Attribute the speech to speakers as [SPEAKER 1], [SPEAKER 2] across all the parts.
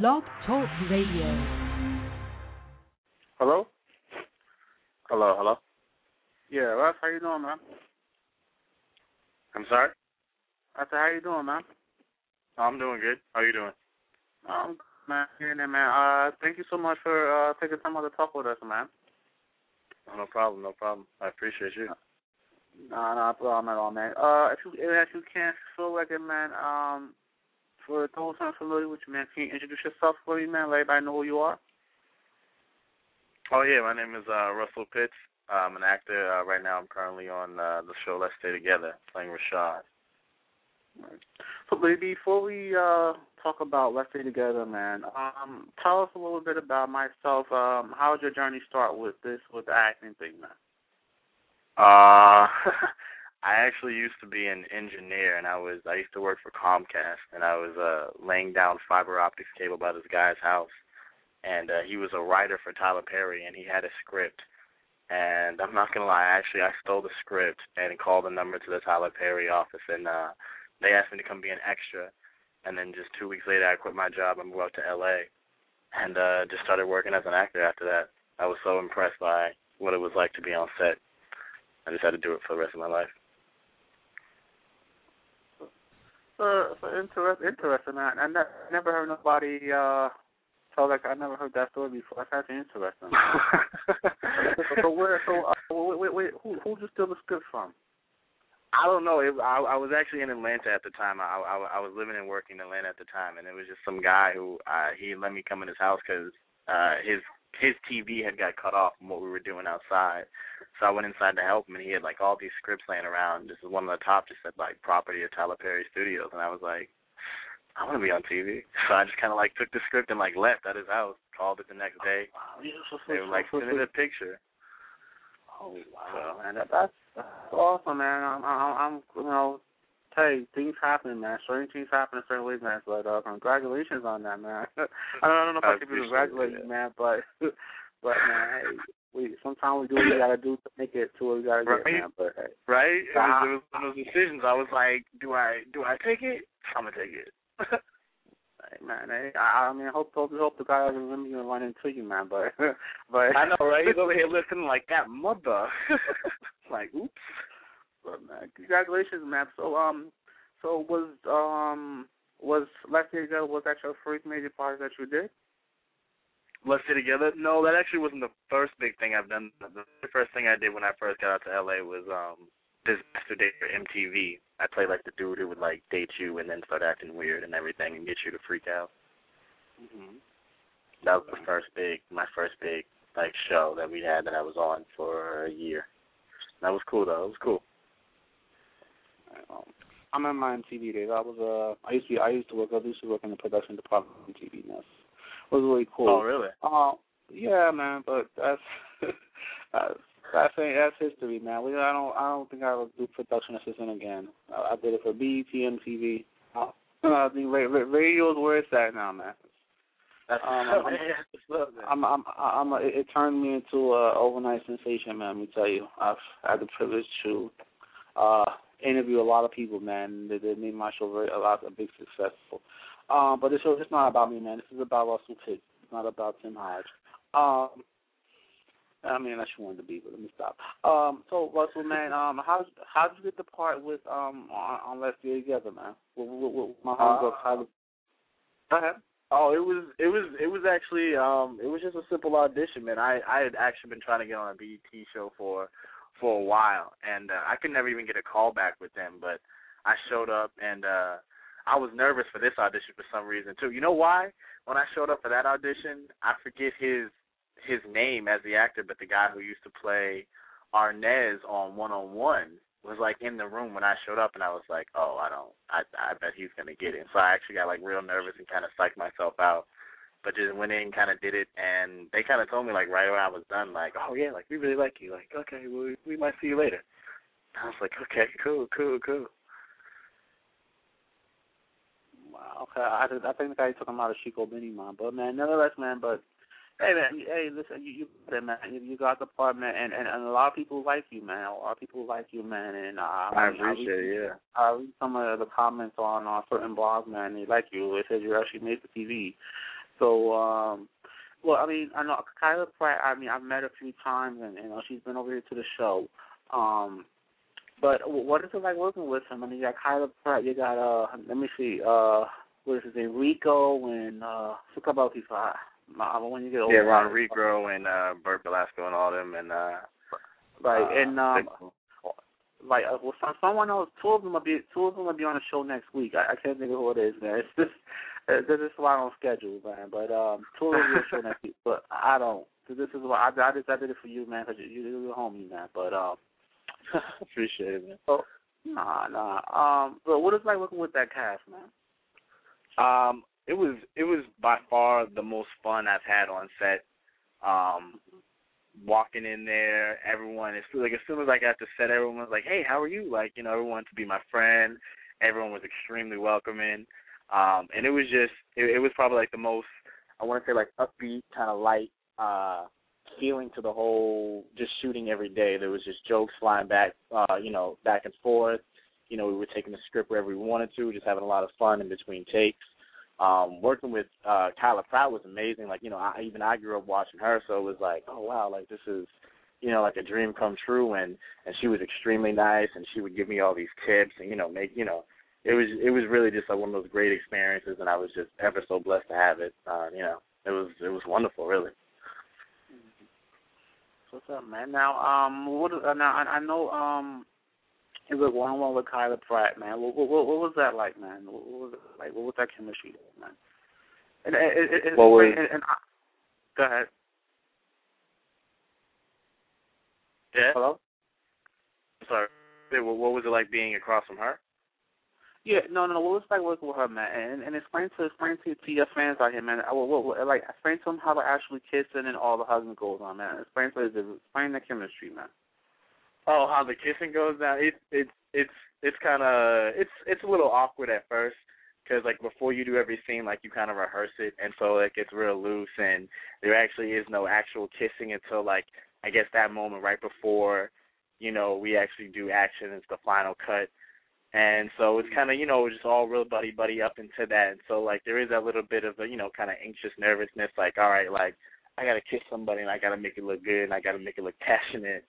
[SPEAKER 1] Blog Talk Radio.
[SPEAKER 2] Hello?
[SPEAKER 3] Hello, hello.
[SPEAKER 2] Yeah, Russ, how you doing, man?
[SPEAKER 3] I'm sorry.
[SPEAKER 2] I said, how you doing, man?
[SPEAKER 3] Oh, I'm doing good. How you doing?
[SPEAKER 2] Um, man, here there, man. Uh, thank you so much for uh taking time out to talk with us, man.
[SPEAKER 3] Oh, no problem, no problem. I appreciate you.
[SPEAKER 2] Nah, No, no problem at all, man. Uh, if you if you can, feel like it, man. Um, for those unfamiliar with you, man, can you introduce yourself for me, man? Let everybody know who you are.
[SPEAKER 3] Oh yeah, my name is uh Russell Pitts. I'm an actor. Uh, right now, I'm currently on uh, the show Let's Stay Together, playing Rashad.
[SPEAKER 2] So, baby, before we uh talk about Let's Stay Together, man, um, tell us a little bit about myself. Um, how did your journey start with this, with the acting thing, man?
[SPEAKER 3] Uh, I actually used to be an engineer, and I was I used to work for Comcast, and I was uh laying down fiber optics cable by this guy's house, and uh, he was a writer for Tyler Perry, and he had a script. And I'm not gonna lie, actually, I stole the script and called the number to the Tyler Perry office, and uh they asked me to come be an extra. And then just two weeks later, I quit my job and moved out to L.A. and uh just started working as an actor after that. I was so impressed by what it was like to be on set. I just had to do it for the rest of my life.
[SPEAKER 2] Uh, so interest, interesting. I, I ne- never heard nobody uh tell like I never heard that story before. That's actually interesting. so, so where? So uh, wait, wait, wait. Who who you steal the script from?
[SPEAKER 3] I don't know. It, I, I was actually in Atlanta at the time. I, I I was living and working in Atlanta at the time, and it was just some guy who uh, he let me come in his house because uh, his his TV had got cut off from what we were doing outside. So I went inside to help him, and he had like all these scripts laying around. This is one of the top just said like property of Tyler Perry Studios, and I was like, I want to be on TV. So I just kind of like took the script and like left at his house. Called it the next oh, day.
[SPEAKER 2] Wow, yeah, so, so,
[SPEAKER 3] They were like
[SPEAKER 2] so,
[SPEAKER 3] sending a picture.
[SPEAKER 2] Oh wow, man, that, that's, that's awesome, man. I'm, I'm, I'm, you know, hey, things happen, man. Certain things happen in certain ways, man. But uh, congratulations on that, man. I don't, I don't know if I,
[SPEAKER 3] I
[SPEAKER 2] should be congratulating you, man, but, but man, hey, we sometimes we do what we gotta do to make it to where we gotta get,
[SPEAKER 3] Right.
[SPEAKER 2] man. But hey,
[SPEAKER 3] Right? It was,
[SPEAKER 2] Ah.
[SPEAKER 3] it was one of those decisions. I was like, do I do I take it? I'm gonna take it.
[SPEAKER 2] hey man, hey, I, I mean, I hope, hope, hope the guy doesn't really even run into you, man. But, but
[SPEAKER 3] I know, right? He's over here listening like that mother. like, oops.
[SPEAKER 2] But man, congratulations, man. So um, so was um was Let's Stay Together was that your first major part that you did?
[SPEAKER 3] Let's stay together. No, that actually wasn't the first big thing I've done. The first thing I did when I first got out to LA was um this master date for MTV. I played like the dude who would like date you and then start acting weird and everything and get you to freak out.
[SPEAKER 2] Mm-hmm.
[SPEAKER 3] That was the first big, my first big like show that we had that I was on for a year. That was cool though. It was cool.
[SPEAKER 2] Um, I'm in my MTV days. I was uh, I used to be, I used to work. I used to work in the production department MTV. And that's it was really cool.
[SPEAKER 3] Oh really?
[SPEAKER 2] Uh, yeah, man. But that's that's that's that's history, man. We I don't I don't think I will do production assistant again. I, I did it for BET, MTV. Uh, I think ra- ra- radio's where it's at now, man.
[SPEAKER 3] That's
[SPEAKER 2] Um, I'm-
[SPEAKER 3] that's what's up, man.
[SPEAKER 2] I'm, I'm, I'm. It, it turned me into a overnight sensation, man. Let me tell you, I've had the privilege to uh interview a lot of people, man. They, they made my show very a lot a big successful. Um, but this show it's not about me, man. This is about Russell Pitt. It's not about Tim Hodge. Um, I mean, I you wanted to be, but let me stop. Um, so Russell, man, um, how how did you get the part with um on, on Let's Stay Together, man? With, with, with my homegirl
[SPEAKER 3] Uh,
[SPEAKER 2] Tyler. Go ahead.
[SPEAKER 3] Oh, it was it was it was actually um it was just a simple audition, man. I I had actually been trying to get on a BET show for for a while, and uh, I could never even get a call back with them. But I showed up, and uh I was nervous for this audition for some reason too. You know why? When I showed up for that audition, I forget his his name as the actor, but the guy who used to play Arnaz on One on One was like in the room when I showed up, and I was like, oh, I don't, I I bet he's gonna get it. So I actually got like real nervous and kind of psyched myself out. But just went in, kind of did it, and they kind of told me like right when I was done, like, oh yeah, like we really like you, like okay, well, we, we might see you later. I was like, okay, cool, cool, cool.
[SPEAKER 2] Wow. Okay. I, I think the guy took him out of Chico man. But man, nevertheless, man. But hey, man. Hey, listen. You, you got it, man. You, you got the part, man. And, and and a lot of people like you, man. A lot of people like you, man. And uh,
[SPEAKER 3] I appreciate
[SPEAKER 2] read,
[SPEAKER 3] it, yeah.
[SPEAKER 2] I read some of the comments on uh, certain blogs, man. They like you. It says you actually made the TV. So, um, well, I mean, I know Kyla Pratt. I mean, I've met her a few times, and you know, she's been over here to the show. Um, but what is it like working with him? I mean, you got Kyla Pratt. You got uh, let me see, uh, what is his name, Rico, and uh, what's about these five? When you get over
[SPEAKER 3] yeah, RonReaco and uh, Bert Belasco and all them, and uh,
[SPEAKER 2] right,
[SPEAKER 3] uh,
[SPEAKER 2] and um, like uh, well, someone else. Two of them will be two of them will be on the show next week. I, I can't think of who it is, man. It's just uh, this is why I don't schedule, man. But um, them will show next week, but I don't. This is why I, I just I did it for you, man, because you, you you're a homie, man. But um,
[SPEAKER 3] appreciate it, man.
[SPEAKER 2] So nah, nah. Um, but what is like working with that cast, man?
[SPEAKER 3] Um, it was it was by far the most fun I've had on set. Um, walking in there, everyone is like as soon as I got to set, everyone was like, "Hey, how are you?" Like you know, everyone wanted to be my friend. Everyone was extremely welcoming, um, and it was just it, it was probably like the most I want to say like upbeat kind of light uh feeling to the whole just shooting every day. There was just jokes flying back, uh, you know, back and forth. You know, we were taking the script wherever we wanted to, just having a lot of fun in between takes. Um, working with uh Kyla Pratt was amazing. Like, you know, I even I grew up watching her, so it was like, oh wow, like this is you know, like a dream come true and and she was extremely nice and she would give me all these tips and, you know, make you know, it was it was really just like one of those great experiences and I was just ever so blessed to have it. Uh, you know, it was it was wonderful really.
[SPEAKER 2] What's up, man? Now, um, what? Uh, now I, I know, um, it was one on one with Kyla Pratt, man. What, what, what, was that like, man? What, what was it like? What was that chemistry, man? And, and, and,
[SPEAKER 3] what was?
[SPEAKER 2] And, and I, go ahead.
[SPEAKER 3] Yeah.
[SPEAKER 2] Hello.
[SPEAKER 3] Sorry. What was it like being across from her?
[SPEAKER 2] Yeah, no, no. Was it like working with her, man? And and explain to explain to, to your fans out here, man. What, what, what, like explain to them how they're actually kissing and all the hugging goes on, man. Explain to explain the chemistry, man.
[SPEAKER 3] Oh, how the kissing goes down? It it's it's it's kind of it's it's a little awkward at first because like before you do every scene, like you kind of rehearse it, and so it gets real loose, and there actually is no actual kissing until like I guess that moment right before you know we actually do action. It's the final cut and so it's mm-hmm. kind of you know just all real buddy buddy up into that. And so like there is a little bit of a you know kind of anxious nervousness like all right like i got to kiss somebody and i got to make it look good and i got to make it look passionate.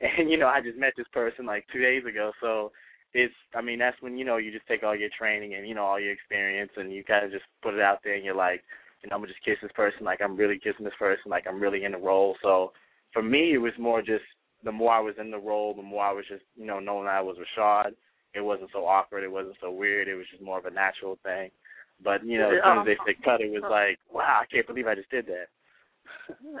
[SPEAKER 3] And you know i just met this person like two days ago. So it's i mean that's when you know you just take all your training and you know all your experience and you kind of just put it out there and you're like you know i'm gonna just kiss this person like i'm really kissing this person like i'm really in the role. So for me it was more just the more i was in the role the more i was just you know knowing that i was rashad it wasn't so awkward. It wasn't so weird. It was just more of a natural thing. But you know, as soon as they said cut, it was like, wow, I can't believe I just did that.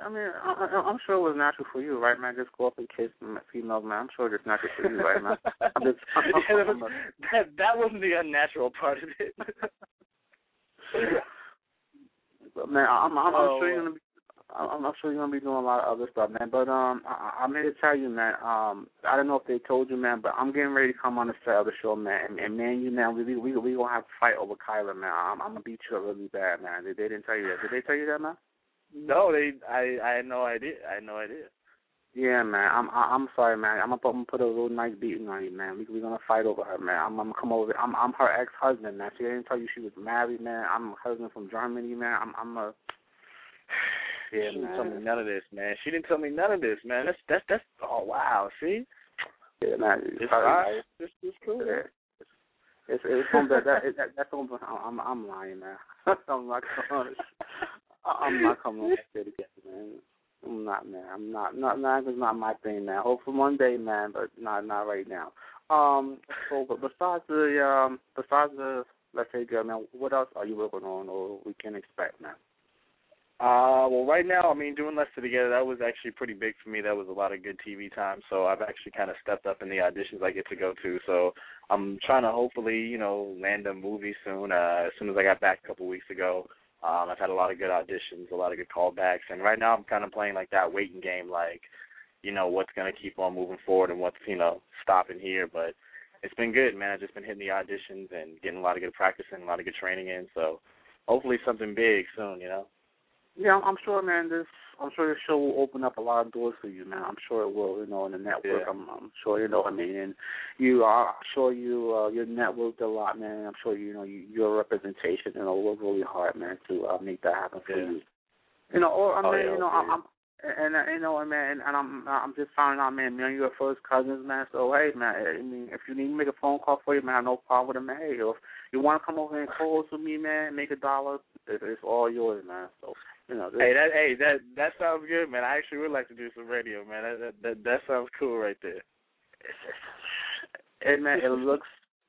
[SPEAKER 2] I mean, I, I'm sure it was natural for you, right, man? Just go up and kiss females, man. I'm sure it's natural for you, right, man? I'm just, I'm,
[SPEAKER 3] yeah, that, was, that that wasn't the unnatural part of it.
[SPEAKER 2] but man, I'm, I'm, I'm oh, sure you're gonna be I'm not sure you're gonna be doing a lot of other stuff, man. But um, I, I meant to tell you, man. Um, I don't know if they told you, man, but I'm getting ready to come on the set of the show, man. And, and man, you man, we we we gonna have to fight over Kyla, man. I'm, I'm gonna beat you up really bad, man. They, they didn't tell you that. Did they tell you that, man?
[SPEAKER 3] No, they. I I had no idea. I had no idea.
[SPEAKER 2] Yeah, man. I'm I, I'm sorry, man. I'm gonna put, I'm gonna put a real nice beating on you, man. We we gonna fight over her, man. I'm I'm gonna come over. I'm I'm her ex husband, man. She didn't tell you she was married, man. I'm a husband from Germany, man. I'm I'm a
[SPEAKER 3] yeah, she didn't tell me none of this, man. She didn't tell me none of this, man. That's that's that's oh wow, see?
[SPEAKER 2] Yeah, man.
[SPEAKER 3] It's all right. It's it's cool.
[SPEAKER 2] Yeah. It's it's from that that, that that's from I'm I'm lying, man. I'm not coming I'm not coming on that again, man. I'm not, man. I'm not. Not. Not. It's not my thing, man. Hopefully one day, man, but not. Not right now. Um. So, but besides the um, besides the let's say, girl, man, what else are you working on, or we can expect, man?
[SPEAKER 3] Uh, well, right now, I mean, doing Let's Stay Together, that was actually pretty big for me. That was a lot of good TV time. So I've actually kind of stepped up in the auditions I get to go to. So I'm trying to hopefully, you know, land a movie soon. Uh, as soon as I got back a couple weeks ago, um, I've had a lot of good auditions, a lot of good callbacks, and right now I'm kind of playing like that waiting game, like, you know, what's going to keep on moving forward and what's, you know, stopping here. But it's been good, man. I've just been hitting the auditions and getting a lot of good practice and a lot of good training in. So hopefully something big soon, you know.
[SPEAKER 2] Yeah, I'm sure, man. This I'm sure this show will open up a lot of doors for you, man. I'm sure it will. You know, in the network.
[SPEAKER 3] Yeah.
[SPEAKER 2] I'm, I'm sure you know what I mean. And you, are, I'm sure you, uh, you're networked a lot, man. I'm sure you know you, your representation. You know, work really hard, man, to uh, make that happen for
[SPEAKER 3] Yeah.
[SPEAKER 2] you. You know, or I mean,
[SPEAKER 3] Oh, yeah,
[SPEAKER 2] you know,
[SPEAKER 3] yeah.
[SPEAKER 2] I'm, I'm and uh, you know, man, and I'm I'm just finding out, man. Me and you are first cousins, man. So hey, man, I mean, if you need to make a phone call for you, man, I have no problem with it, man. Hey, if you want to come over and co-host with me, man, make a dollar, it, it's all yours, man. So you know,
[SPEAKER 3] Hey, that hey that that sounds good, man. I actually would like to do some radio, man. That that that, that sounds cool right there.
[SPEAKER 2] it man, it looks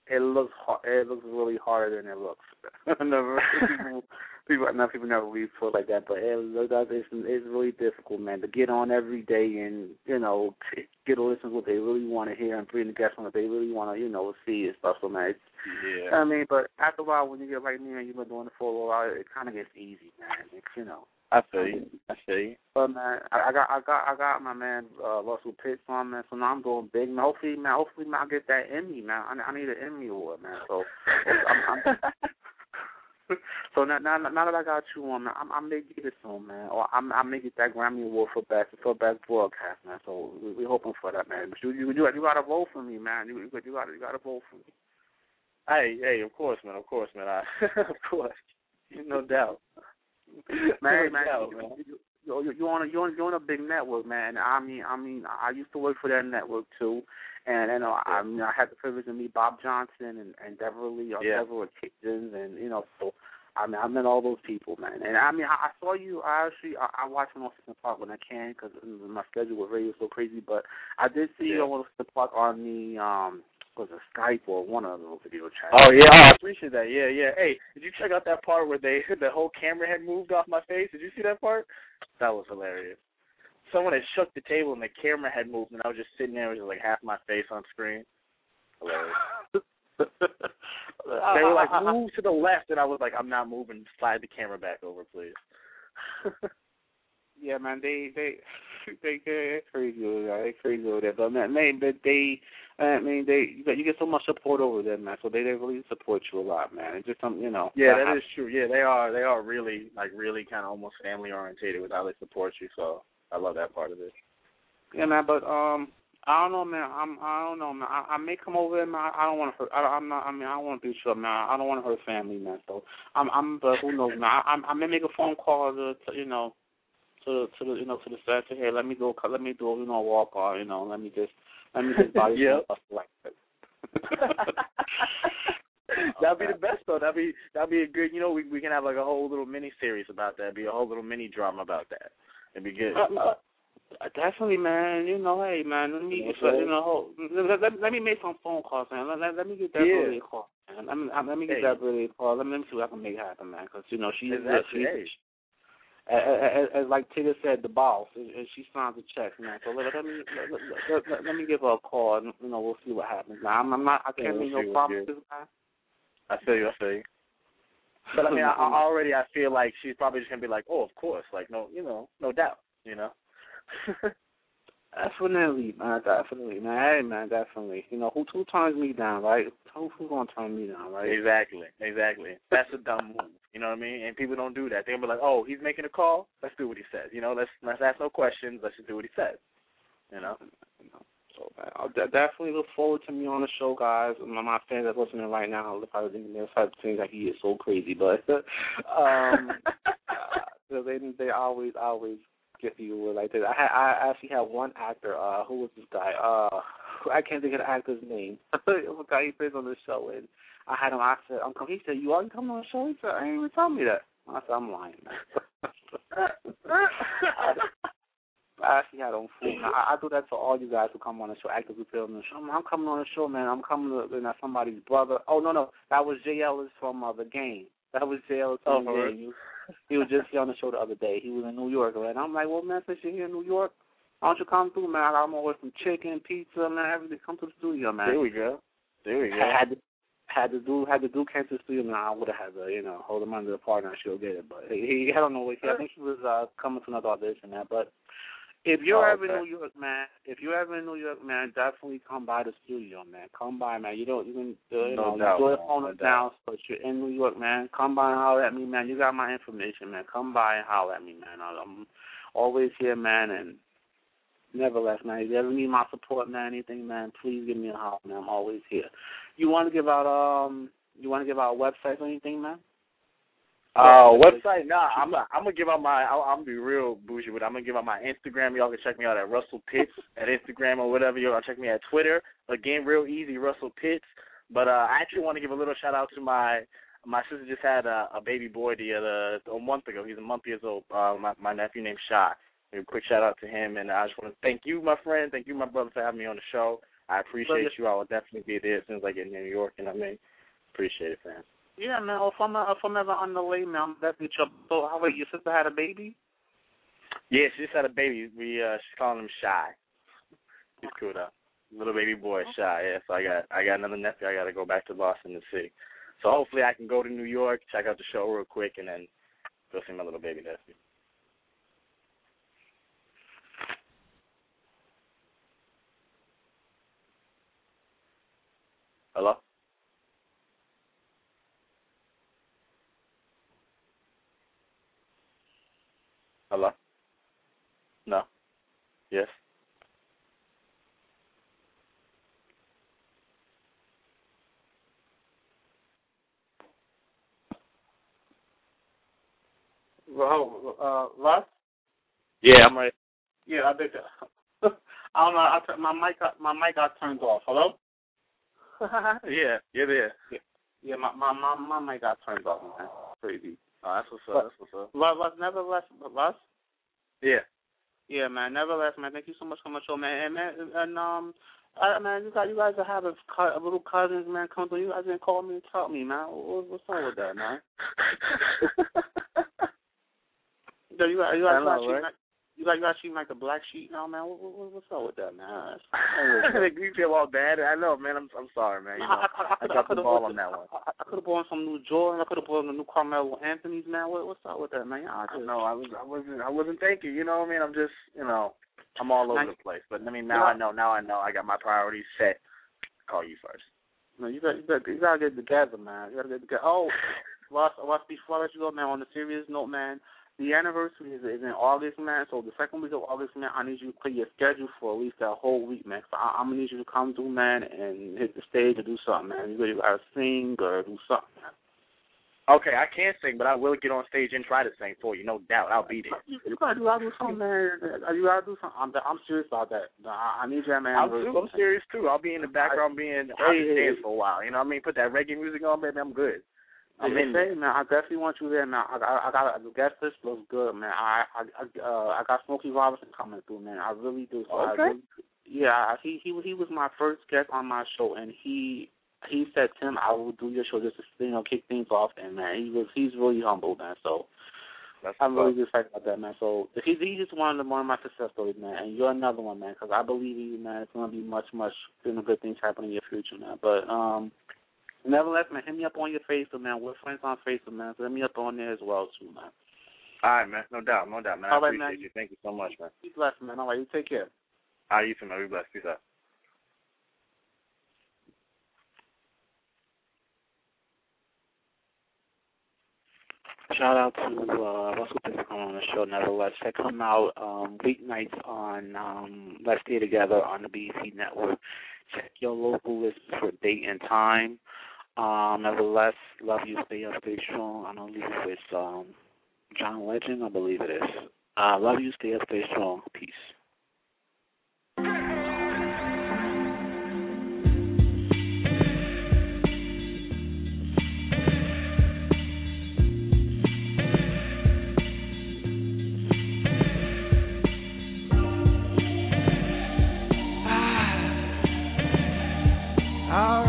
[SPEAKER 2] it looks hard, it looks really harder than it looks. people people not people never really feel like that, but it it's it's really difficult, man, to get on every day and you know get to listen to what they really want to hear and bring the guests on what they really want to you know see and stuff. So man, it's,
[SPEAKER 3] Yeah.
[SPEAKER 2] I mean, but after a while, when you get like me and you've been doing it for a while, it kind of gets easy, man. It's, you know.
[SPEAKER 3] I feel you. I feel you.
[SPEAKER 2] But man, I, I got I got I got my man uh, Russell Pitts on man, so now I'm doing big. Man, hopefully, man, hopefully, man, I get that Emmy, man. I, I need an Emmy award, man. So I'm, I'm so now, now now that I got you on, man, I'm, I may get it soon, man, or I'm I may get that Grammy award for best for best broadcast, man. So we we hoping for that, man. But you you you, you got to vote for me, man. You you got you got you got to vote for me.
[SPEAKER 3] Hey, hey, of course, man. Of course, man. I, of course, no doubt.
[SPEAKER 2] man,
[SPEAKER 3] no
[SPEAKER 2] man,
[SPEAKER 3] doubt,
[SPEAKER 2] you,
[SPEAKER 3] man.
[SPEAKER 2] you, you, you, you on a you on, you on a big network, man. I mean, I mean, I used to work for that network too, and you know, I I mean, I had the privilege to meet Bob Johnson and and Deverly or
[SPEAKER 3] Yeah.
[SPEAKER 2] Deverly Kitchens, and you know, so I mean, I met all those people, man. And I mean, I, I saw you. I actually I, I watch on Six Park when I can because my schedule with radio is so crazy. But I did see you
[SPEAKER 3] Yeah.
[SPEAKER 2] on Six Park on the um was it Skype or one of those video chats.
[SPEAKER 3] Oh yeah, I appreciate that. Yeah, yeah. Hey, did you check out that part where they the whole camera had moved off my face? Did you see that part? That was hilarious. Someone had shook the table and the camera had moved, and I was just sitting there with just like half my face on screen. Hilarious. They were like, move to the left, and I was like, I'm not moving. Slide the camera back over, please.
[SPEAKER 2] Yeah, man, they they they they're crazy over there. They crazy over there. But man, man, but they, I mean, they you get, you get so much support over there, man. So they they really support you a lot, man. It's just some, you know.
[SPEAKER 3] Yeah, that is true. Yeah, they are. They are really like really kind of almost family orientated with how they support you. So I love that part of it.
[SPEAKER 2] Yeah, man. But um, I don't know, man. I'm I don't know, man. I, I may come over there, man. I don't want to hurt. I, I'm not. I mean, I don't want to be sure, man. I don't want to hurt family, man. So I'm I'm. But who knows, man? I, I, I may make a phone call to, to you know. To to the you know to the staff to hey let me go let me do you know a walk or you know let me just let me just buy you
[SPEAKER 3] Yep.
[SPEAKER 2] stuff like that.
[SPEAKER 3] that'd be the best though. That'd be that'd be a good. You know, we we can have like a whole little mini series about that. Be a whole little mini drama about that. It'd be good.
[SPEAKER 2] Uh, uh, definitely, man. You know, hey, man. Let me, uh, you know, let, let, let me make some phone calls, man. Let, let, let me get that
[SPEAKER 3] Yeah.
[SPEAKER 2] really call, man. Let me, let me get
[SPEAKER 3] Hey.
[SPEAKER 2] that really call. Let me, let me see what I can make happen, man. Because you know she's
[SPEAKER 3] Exactly.
[SPEAKER 2] she's
[SPEAKER 3] Hey.
[SPEAKER 2] as, as, as like Tigger said, the boss, and she signs the checks, man. So let, let me let, let, let, let me give her a call, and you know we'll see what happens. Now I'm, I'm not, I can't make no promises, man.
[SPEAKER 3] I feel you. I feel you. But I mean, I, I already I feel like she's probably just gonna be like, oh, of course, like no, you know, no doubt, you know.
[SPEAKER 2] Definitely, man. Definitely, man. Hey, man. Definitely. You know who who turns me down, right? Who who's gonna turn me down, right?
[SPEAKER 3] Exactly, exactly. That's a dumb move. You know what I mean? And people don't do that. They're gonna be like, "Oh, he's making a call. Let's do what he says." You know, let's let's ask no questions. Let's just do what he says. You know.
[SPEAKER 2] You know, So man, de- definitely look forward to me on the show, guys. My, my fans that's listening right now, how they they're probably think like he is so crazy, but um, uh, they they always always get you like this. I had I actually had one actor. Uh, who was this guy? Uh, I can't think of the actor's name. was a guy he plays on the show, and I had him. I said, "Uncle," he said, "You already coming on the show?" He said, "I ain't even tell me that." I said, "I'm lying." Man. I actually had on food. I, I do that to all you guys who come on the show, play on the show. I'm, I'm coming on the show, man. I'm coming to you know, somebody's brother. Oh no, no, that was Jay Ellis from uh, the game. That was Jay Ellis
[SPEAKER 3] Oh,
[SPEAKER 2] from the game. He, he was just here on the show the other day. He was in New York, right? And I'm like, well, man, since you're here in New York, why don't you come through, man? I got more some chicken, pizza, man, everything. Come to the studio, man.
[SPEAKER 3] There we go. There we go.
[SPEAKER 2] Had to, had to do had to do came to the studio, man. I would have had to, you know, hold him under the partner and she'll get it. But he, he I don't know. He, I think he was uh coming to another audition, that, But If you're
[SPEAKER 3] oh,
[SPEAKER 2] ever
[SPEAKER 3] okay.
[SPEAKER 2] in New York, man, if you're ever in New York, man, definitely come by the studio, man. Come by, man. You don't, can, uh, you
[SPEAKER 3] No
[SPEAKER 2] know,
[SPEAKER 3] doubt,
[SPEAKER 2] you phone
[SPEAKER 3] No
[SPEAKER 2] it
[SPEAKER 3] doubt.
[SPEAKER 2] down, but you're in New York, man. Come by and holler at me, man. You got my information, man. Come by and holler at me, man. I'm always here, man, and never left, man. If you ever need my support, man, anything, man, please give me a holler, man. I'm always here. You want to give out, um, you want to give out websites or anything, man?
[SPEAKER 3] Uh, website? Nah, I'm not, I'm gonna give out my. I'll, I'm gonna be real bougie with. it. I'm gonna give out my Instagram. Y'all can check me out at Russell Pitts at Instagram or whatever. Y'all can check me at Twitter. Again, real easy, Russell Pitts. But uh, I actually want to give a little shout out to my my sister. Just had a, a baby boy the other a month ago. He's a month years old. Uh, my my nephew named Shy. A quick shout out to him, and I just want to thank you, my friend. Thank you, my brother, for having me on the show. I appreciate you. I will definitely be there as soon as I get in New York, and I mean, appreciate it, fam.
[SPEAKER 2] Yeah, man. If I'm, if I'm ever on the way, man, I'm definitely trouble. So, how wait, your sister had a baby?
[SPEAKER 3] Yeah, she just had a baby. We uh she's calling him Shy. He's cool though. Little baby boy, Shy. Yeah, so I got I got another nephew. I got to go back to Boston to see. So hopefully I can go to New York, check out the show real quick, and then go see my little baby nephew. Hello. Hello. No. Yes.
[SPEAKER 2] Well, uh, Russ?
[SPEAKER 3] Yeah, I'm ready.
[SPEAKER 2] Yeah, I think. I don't know. I t- my mic got my mic got turned off. Hello?
[SPEAKER 3] yeah, yeah, yeah. there.
[SPEAKER 2] Yeah, my my my my mic got turned off, man. Crazy.
[SPEAKER 3] Oh, that's what's up. That's what's up.
[SPEAKER 2] Russ, Russ, nevertheless, Russ.
[SPEAKER 3] Yeah.
[SPEAKER 2] Yeah, man. Nevertheless, man. Thank you so much for my show, man. And man, and um, I, man, you guys, you guys are having co- little cousins, man. Come through. You guys didn't call me and tell me, man. What, what's wrong with that, man? Yo, you got you got
[SPEAKER 3] know,
[SPEAKER 2] got
[SPEAKER 3] right?
[SPEAKER 2] Like, you you got treat like a black sheep now, man. What, what, what's up with that, man?
[SPEAKER 3] Make me feel all bad. I know, man. I'm I'm sorry, man. You know,
[SPEAKER 2] I, I, I,
[SPEAKER 3] I dropped the ball on that one.
[SPEAKER 2] I, I could have bought some new Jordan. I could have bought a new Carmelo Anthony's, man. What, what's up with that, man?
[SPEAKER 3] I
[SPEAKER 2] just,
[SPEAKER 3] know. I was I wasn't I wasn't thinking. You know what I mean? I'm just you know I'm all over
[SPEAKER 2] Now-
[SPEAKER 3] the place. But I mean now I know. Now I know. I got my priorities set. Call you first.
[SPEAKER 2] No, you got you got you gotta get together, man. You gotta get together. Oh, Ross, Ross, before I let you go, man. On a serious note, man. The anniversary is, is in August, man. So the second week of August, man, I need you to clear your schedule for at least that whole week, man. So I, I'm gonna need you to come through, man, and hit the stage or do something, man. You gotta, you gotta sing or do something. Man.
[SPEAKER 3] Okay, I can't sing, but I will get on stage and try to sing for you. No doubt, I'll be there.
[SPEAKER 2] You, you gotta, gotta do something, man. You gotta do something. I'm, I'm serious about that. I, I need you, man.
[SPEAKER 3] I'm, too, I'm serious too. I'll be in the background being I'll
[SPEAKER 2] Hey, hey,
[SPEAKER 3] dance for a while. You know what I mean? Put that reggae music on, baby. I'm good. I'm in there.
[SPEAKER 2] man, I definitely want you there, man. I, I, I got the guest list looks good, man. I, I, I, uh, I got Smokey Robinson coming through, man. I really do. So I
[SPEAKER 3] Okay.
[SPEAKER 2] really, yeah, he, he, he was my first guest on my show, and he, he said, Tim, I will do your show just to, you know, kick things off, and man, he was, he's really humble, man. So
[SPEAKER 3] That's
[SPEAKER 2] I'm
[SPEAKER 3] what's
[SPEAKER 2] really excited about that, man. So he, he's just one of the one of my success stories, man. And you're another one, man, because I believe in you, man. It's gonna be much, much, you know, good things happening in your future, man. But um. Nevertheless, man, hit me up on your Facebook, man. We're friends on Facebook, man. So hit me up on there as well, too, man.
[SPEAKER 3] All right, man. No doubt, no doubt, man. I
[SPEAKER 2] All right,
[SPEAKER 3] appreciate
[SPEAKER 2] man.
[SPEAKER 3] you. Thank you so much, man.
[SPEAKER 2] Be blessed, man. All right, you take care.
[SPEAKER 3] All right, you too, man. Be blessed. Peace out.
[SPEAKER 2] Shout out to uh, Russell Pitts coming on the show. Nevertheless, check him out um, weeknights on um, Let's Stay Together on the BET Network. Check your local list for date and time. Um, nevertheless, love you. Stay up, stay strong. I don't believe it's um, John Legend. I believe it is. Uh, love you. Stay up, stay strong. Peace.
[SPEAKER 1] Alright. Ain't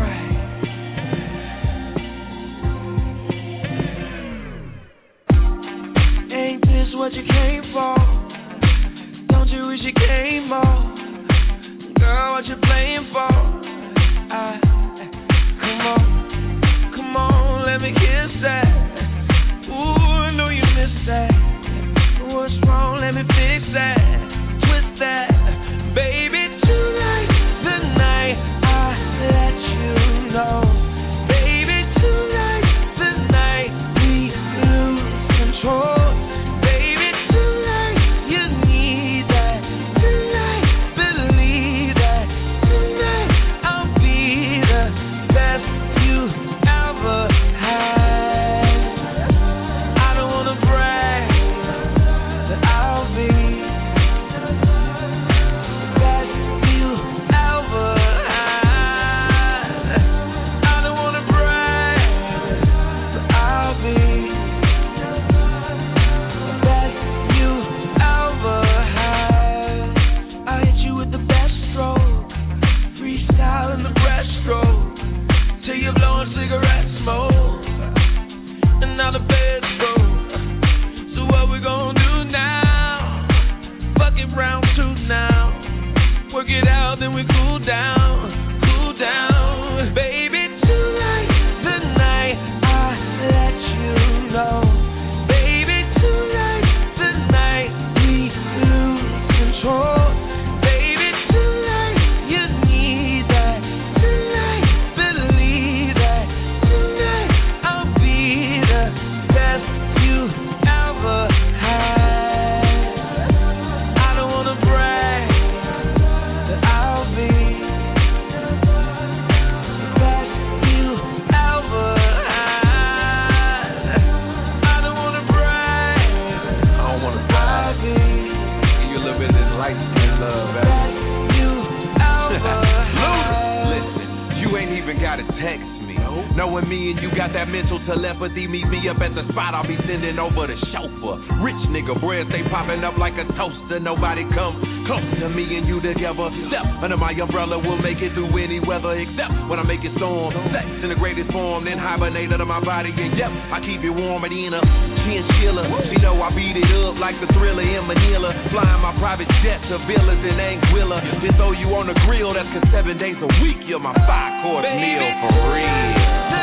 [SPEAKER 1] even gotta text me. Knowing me
[SPEAKER 4] and you got that mental telepathy, meet me up at the spot, I'll be sending over the chauffeur. Rich nigga, bread they popping up like a toaster, nobody come close to me and you together. Step under my umbrella, we'll make it through any weather except when I make it storm. Sex in the greatest form, then hibernate under my body. And yep, I keep it warm at in a chinchilla. She know I beat it up like the thriller in Manila. Flying my private jet to villas in Anguilla. Then throw you on the grill, that's cause seven days a week you're my five course meal for real.